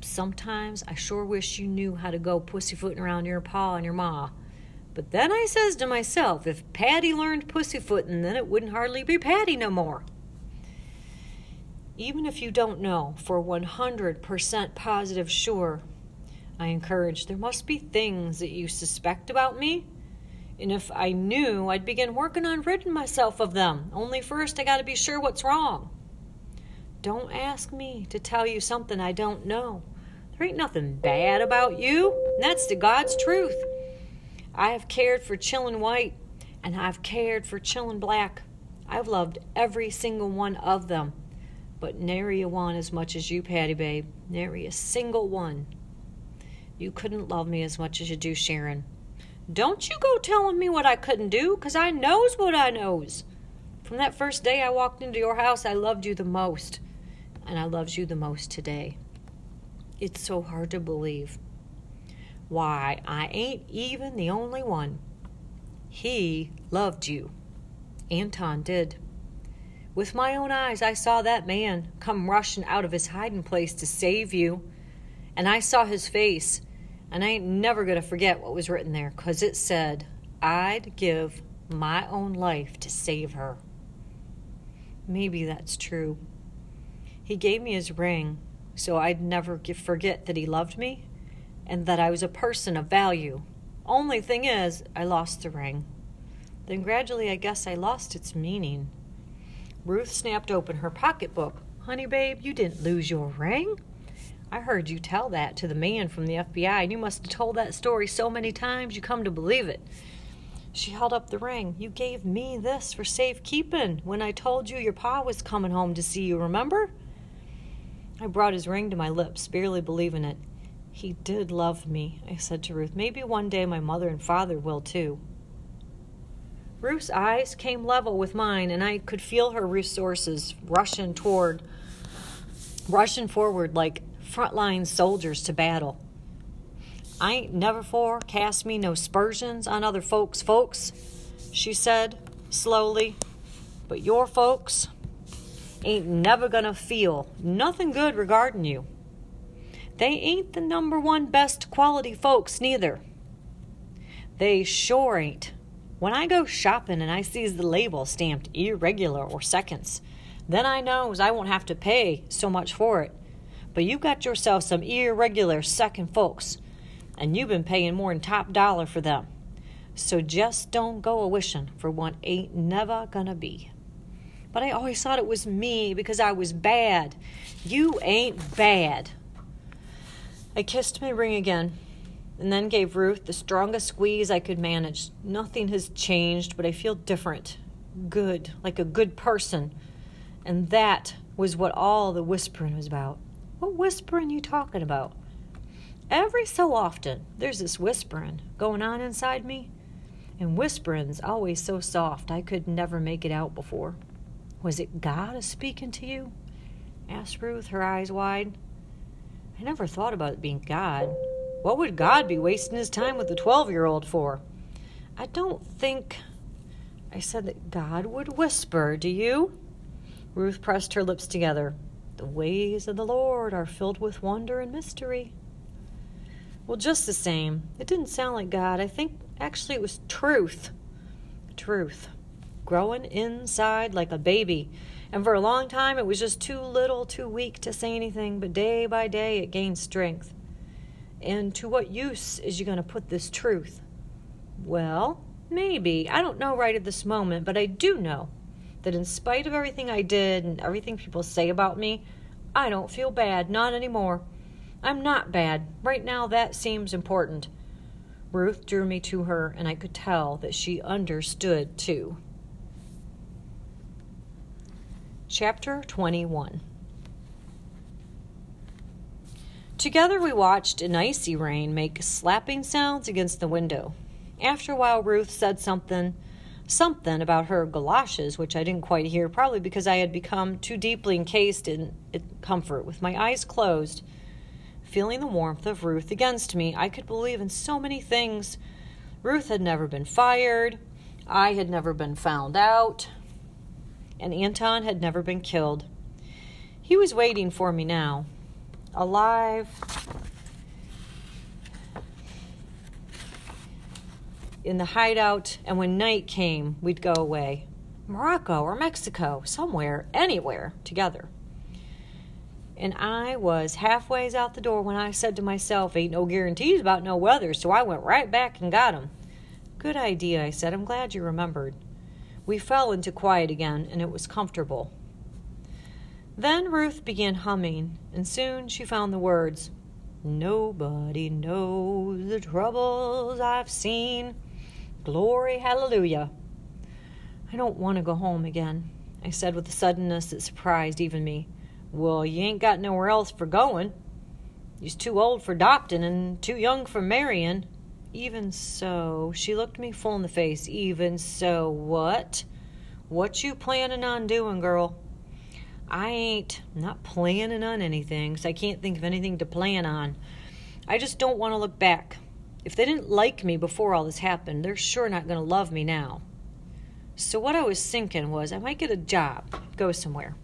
Sometimes I sure wish you knew how to go pussyfooting around your pa and your ma. But then I says to myself, if Patty learned pussyfooting, then it wouldn't hardly be Patty no more. Even if you don't know for 100% positive sure, I encourage there must be things that you suspect about me. And if I knew, I'd begin working on ridding myself of them. Only first, I gotta be sure what's wrong. Don't ask me to tell you something I don't know. Ain't nothing bad about you. That's the God's truth. I have cared for chillin' white, and I've cared for chillin' black. I've loved every single one of them, but nary a one as much as you, Patty Babe. Nary a single one. You couldn't love me as much as you do Sharon. Don't you go telling me what I couldn't do, 'cause I knows what I knows. From that first day I walked into your house, I loved you the most, and I loves you the most today. It's so hard to believe. Why, I ain't even the only one. He loved you. Anton did. With my own eyes, I saw that man come rushing out of his hiding place to save you. And I saw his face, and I ain't never going to forget what was written there, 'cause it said, I'd give my own life to save her. Maybe that's true. He gave me his ring so I'd never forget that he loved me and that I was a person of value. Only thing is, I lost the ring. Then gradually, I guess I lost its meaning. Ruth snapped open her pocketbook. Honey, babe, you didn't lose your ring. I heard you tell that to the man from the FBI, and you must have told that story so many times you come to believe it. She held up the ring. You gave me this for safekeeping when I told you your pa was coming home to see you, remember? I brought his ring to my lips, barely believing it. He did love me, I said to Ruth. Maybe one day my mother and father will too. Ruth's eyes came level with mine, and I could feel her resources rushing toward, rushing forward like frontline soldiers to battle. I ain't never for cast me no spursions on other folks' folks, she said slowly. But your folks ain't never gonna feel nothing good regarding you. They ain't the number one best quality folks neither. They sure ain't. When I go shopping and I sees the label stamped irregular or seconds, then I knows I won't have to pay so much for it. But you got yourself some irregular second folks, and you've been paying more'n top dollar for them. So just don't go a wishing for what ain't never gonna be. But I always thought it was me because I was bad. You ain't bad. I kissed my ring again and then gave Ruth the strongest squeeze I could manage. Nothing has changed, but I feel different. Good, like a good person. And that was what all the whispering was about. What whispering you talking about? Every so often, there's this whispering going on inside me. And whispering's always so soft I could never make it out before. Was it God speaking to you? asked Ruth, her eyes wide. I never thought about it being God. What would God be wasting his time with a 12 year old for? I don't think I said that God would whisper, do you? Ruth pressed her lips together. The ways of the Lord are filled with wonder and mystery. Well, just the same, it didn't sound like God. I think actually it was truth. Truth. Growing inside like a baby and for a long time, it was just too little, too weak to say anything, but day by day, it gained strength. And to what use is you going to put this truth? Well, maybe. I don't know right at this moment, but I do know that in spite of everything I did and everything people say about me, I don't feel bad, not anymore. I'm not bad. Right now, that seems important. Ruth drew me to her, and I could tell that she understood too. Chapter 21 Together we watched an icy rain make slapping sounds against the window. After a while, Ruth said something, something about her galoshes, which I didn't quite hear, probably because I had become too deeply encased in comfort. With my eyes closed, feeling the warmth of Ruth against me, I could believe in so many things. Ruth had never been fired. I had never been found out and Anton had never been killed. He was waiting for me now, alive. in the hideout, and when night came, we'd go away. Morocco or Mexico, somewhere, anywhere, together. And I was halfways out the door when I said to myself, Ain't no guarantees about no weather, so I went right back and got 'em. Good idea, I said. I'm glad you remembered. We fell into quiet again, and it was comfortable. Then Ruth began humming, and soon she found the words Nobody knows the troubles I've seen. Glory, hallelujah. I don't want to go home again, I said with a suddenness that surprised even me. Well, you ain't got nowhere else for going. You's too old for adopting and too young for marrying. Even so, she looked me full in the face. Even so, what? What you planning on doing, girl? I ain't not planning on anything, so I can't think of anything to plan on. I just don't want to look back. If they didn't like me before all this happened, they're sure not going to love me now. So what I was thinking was I might get a job, go somewhere.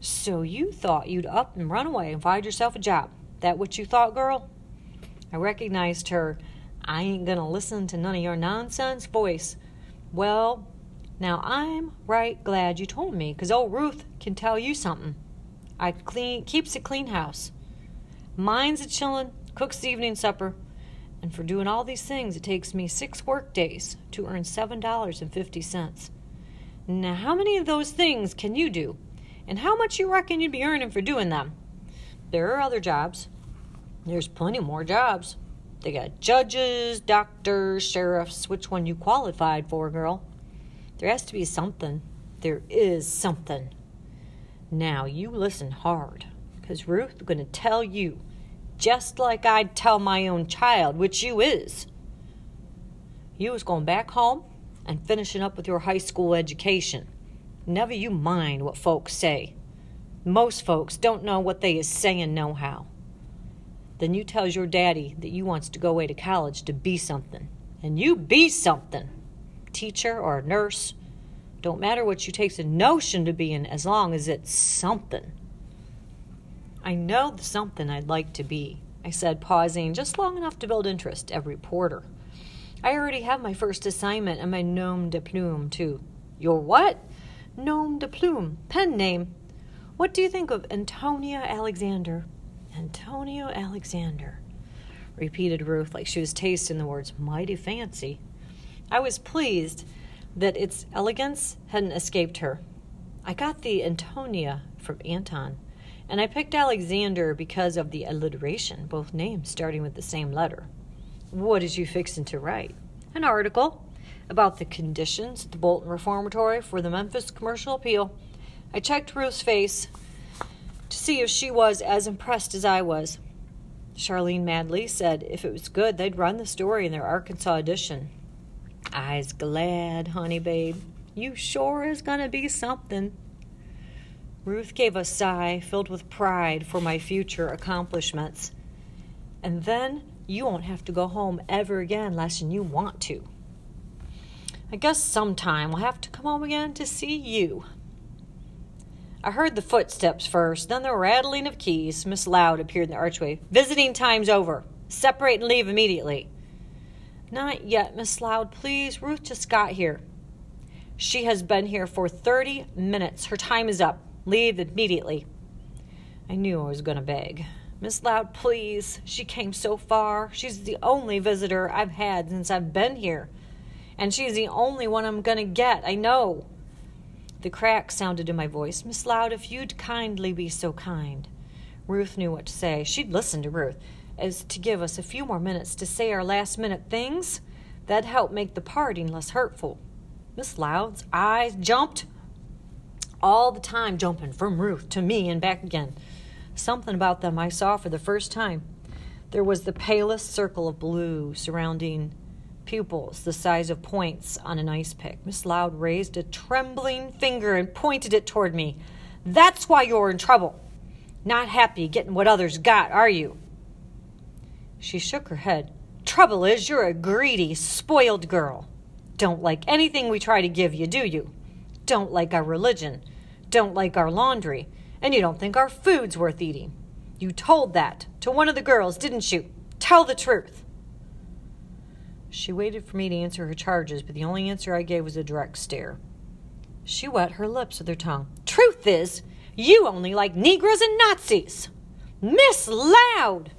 So you thought you'd up and run away and find yourself a job. That what you thought, girl? I recognized her I ain't gonna listen to none of your nonsense voice. Well, now I'm right glad you told me, 'cause old Ruth can tell you something. I clean keeps a clean house. Mine's a chillin', cooks the evening supper, and for doing all these things it takes me six work days to earn seven dollars and fifty cents. Now how many of those things can you do? and how much you reckon you'd be earning for doing them. There are other jobs. There's plenty more jobs. They got judges, doctors, sheriffs. Which one you qualified for, girl? There has to be something. There is something. Now you listen hard, because Ruth's going to tell you, just like I'd tell my own child, which you is. You was going back home and finishing up with your high school education. Never you mind what folks say. Most folks don't know what they is saying nohow. Then you tells your daddy that you wants to go away to college to be something. And you be something. Teacher or nurse. Don't matter what you takes a notion to be in as long as it's something. I know the something I'd like to be, I said, pausing just long enough to build interest, every reporter. I already have my first assignment and my nom de plume, too. Your what? nom de plume, pen name. What do you think of Antonia Alexander? Antonio Alexander, repeated Ruth like she was tasting the words mighty fancy. I was pleased that its elegance hadn't escaped her. I got the Antonia from Anton, and I picked Alexander because of the alliteration, both names starting with the same letter. What is you fixin' to write? An article about the conditions at the Bolton Reformatory for the Memphis Commercial Appeal. I checked Ruth's face see if she was as impressed as I was. Charlene Madlee said if it was good, they'd run the story in their Arkansas edition. I's glad, honey babe. You sure is gonna be something. Ruth gave a sigh filled with pride for my future accomplishments. And then you won't have to go home ever again unless you want to. I guess sometime we'll have to come home again to see you. I heard the footsteps first, then the rattling of keys. Miss Loud appeared in the archway. Visiting time's over. Separate and leave immediately. Not yet, Miss Loud, please. Ruth just got here. She has been here for 30 minutes. Her time is up. Leave immediately. I knew I was going to beg. Miss Loud, please. She came so far. She's the only visitor I've had since I've been here and she's the only one I'm going to get. I know. The crack sounded in my voice. Miss Loud, if you'd kindly be so kind. Ruth knew what to say. She'd listen to Ruth, as to give us a few more minutes to say our last minute things. That'd help make the parting less hurtful. Miss Loud's eyes jumped all the time, jumping from Ruth to me and back again. Something about them I saw for the first time. There was the palest circle of blue surrounding pupils the size of points on an ice pick. Miss Loud raised a trembling finger and pointed it toward me. That's why you're in trouble. Not happy getting what others got, are you? She shook her head. Trouble is, you're a greedy, spoiled girl. Don't like anything we try to give you, do you? Don't like our religion. Don't like our laundry. And you don't think our food's worth eating. You told that to one of the girls, didn't you? Tell the truth. She waited for me to answer her charges, but the only answer I gave was a direct stare. She wet her lips with her tongue. Truth is, you only like Negroes and Nazis. Miss Loud,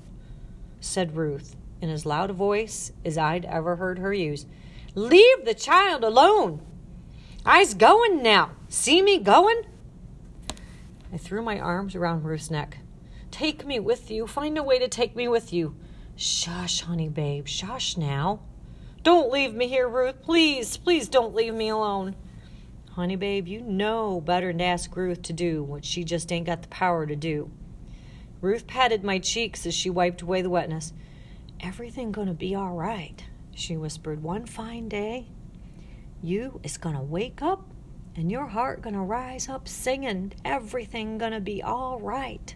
said Ruth in as loud a voice as I'd ever heard her use. Leave the child alone. I's going now. See me going? I threw my arms around Ruth's neck. Take me with you. Find a way to take me with you. Shush, honey babe. Shush now. Don't leave me here, Ruth. Please, please don't leave me alone. Honey babe, you know better than to ask Ruth to do what she just ain't got the power to do. Ruth patted my cheeks as she wiped away the wetness. Everything gonna be all right, she whispered. One fine day, you is gonna wake up and your heart gonna rise up singing. Everything gonna be all right.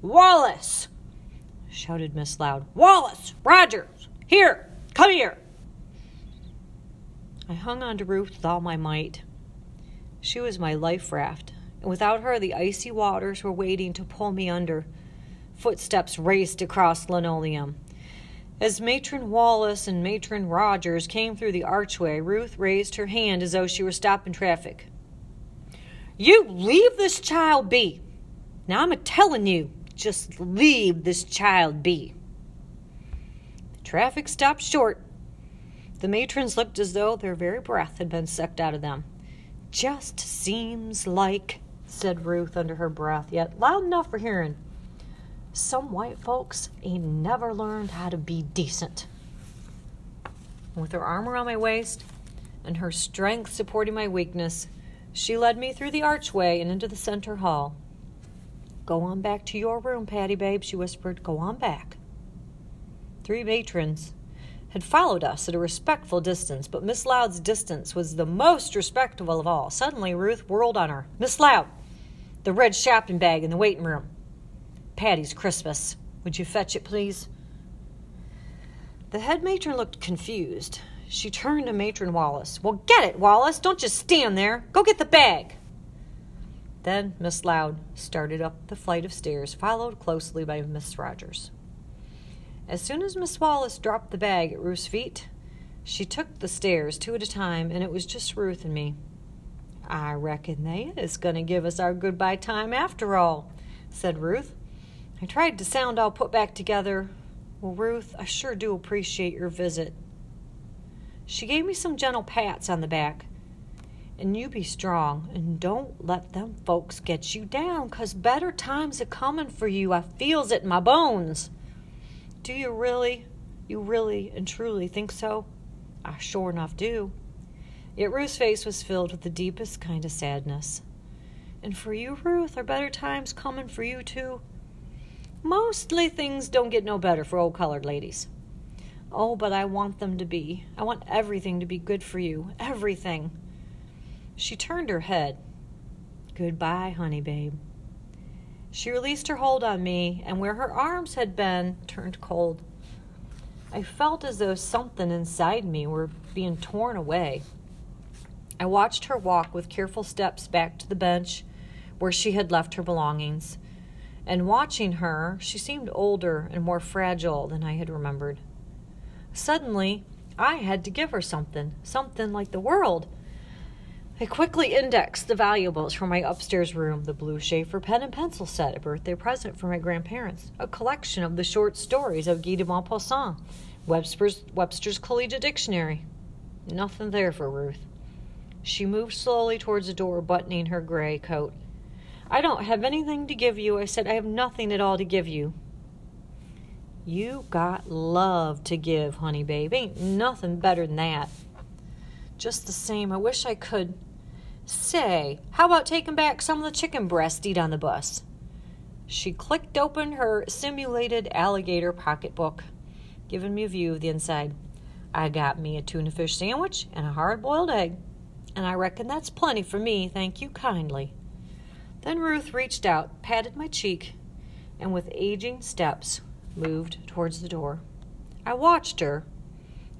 Wallace! shouted Miss Loud. Wallace! Rogers! Here! Come here! I hung on to Ruth with all my might. She was my life raft, and without her, the icy waters were waiting to pull me under. Footsteps raced across linoleum. As Matron Wallace and Matron Rogers came through the archway, Ruth raised her hand as though she were stopping traffic. You leave this child be. Now I'm a telling you, just leave this child be. The traffic stopped short. The matrons looked as though their very breath had been sucked out of them. Just seems like, said Ruth under her breath, yet loud enough for hearing. Some white folks ain't never learned how to be decent. With her arm around my waist and her strength supporting my weakness, she led me through the archway and into the center hall. Go on back to your room, Patty babe, she whispered. Go on back. Three matrons had followed us at a respectful distance, but Miss Loud's distance was the most respectable of all. Suddenly, Ruth whirled on her. Miss Loud, the red shopping bag in the waiting room. Patty's Christmas. Would you fetch it, please? The head matron looked confused. She turned to Matron Wallace. Well, get it, Wallace. Don't just stand there. Go get the bag. Then Miss Loud started up the flight of stairs, followed closely by Miss Rogers. As soon as Miss Wallace dropped the bag at Ruth's feet, she took the stairs two at a time, and it was just Ruth and me. I reckon they is going to give us our goodbye time after all, said Ruth. I tried to sound all put back together. Well, Ruth, I sure do appreciate your visit. She gave me some gentle pats on the back. And you be strong and don't let them folks get you down, 'cause better times are coming for you. I feels it in my bones. Do you really, you really and truly think so? I sure enough do. Yet Ruth's face was filled with the deepest kind of sadness. And for you, Ruth, are better times coming for you too? Mostly things don't get no better for old colored ladies. Oh, but I want them to be. I want everything to be good for you. Everything. She turned her head. Goodbye, honey babe. She released her hold on me, and where her arms had been, turned cold. I felt as though something inside me were being torn away. I watched her walk with careful steps back to the bench where she had left her belongings and watching her, she seemed older and more fragile than I had remembered. Suddenly, I had to give her something, something like the world. I quickly indexed the valuables from my upstairs room the blue Sheaffer pen and pencil set, a birthday present for my grandparents, a collection of the short stories of Guy de Maupassant, Webster's, Webster's Collegiate Dictionary. Nothing there for Ruth. She moved slowly towards the door, buttoning her gray coat. I don't have anything to give you. I said, I have nothing at all to give you. You got love to give, honey babe. Ain't nothing better than that. Just the same, I wish I could. Say, how about taking back some of the chicken breast eat on the bus? She clicked open her simulated alligator pocketbook, giving me a view of the inside. I got me a tuna fish sandwich and a hard boiled egg, and I reckon that's plenty for me, thank you kindly. Then Ruth reached out, patted my cheek, and with aging steps moved towards the door. I watched her.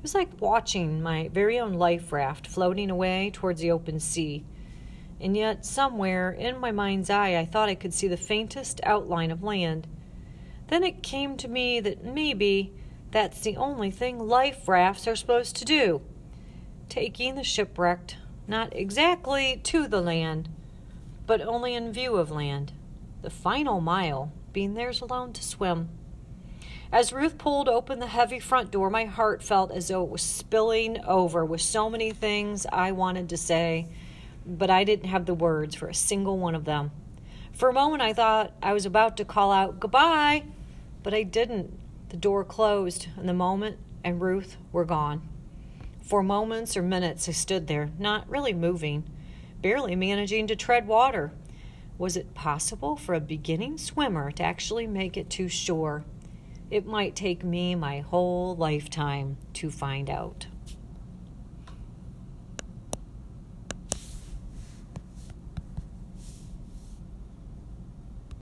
It was like watching my very own life raft floating away towards the open sea. And yet, somewhere in my mind's eye, I thought I could see the faintest outline of land. Then it came to me that maybe That's the only thing life rafts are supposed to do. Taking the shipwrecked, not exactly to the land, but only in view of land, the final mile being theirs alone to swim. As Ruth pulled open the heavy front door, my heart felt as though it was spilling over with so many things I wanted to say, but I didn't have the words for a single one of them. For a moment, I thought I was about to call out goodbye, but I didn't. The door closed, and the moment and Ruth were gone. For moments or minutes, I stood there, not really moving, barely managing to tread water. Was it possible for a beginning swimmer to actually make it to shore? It might take me my whole lifetime to find out.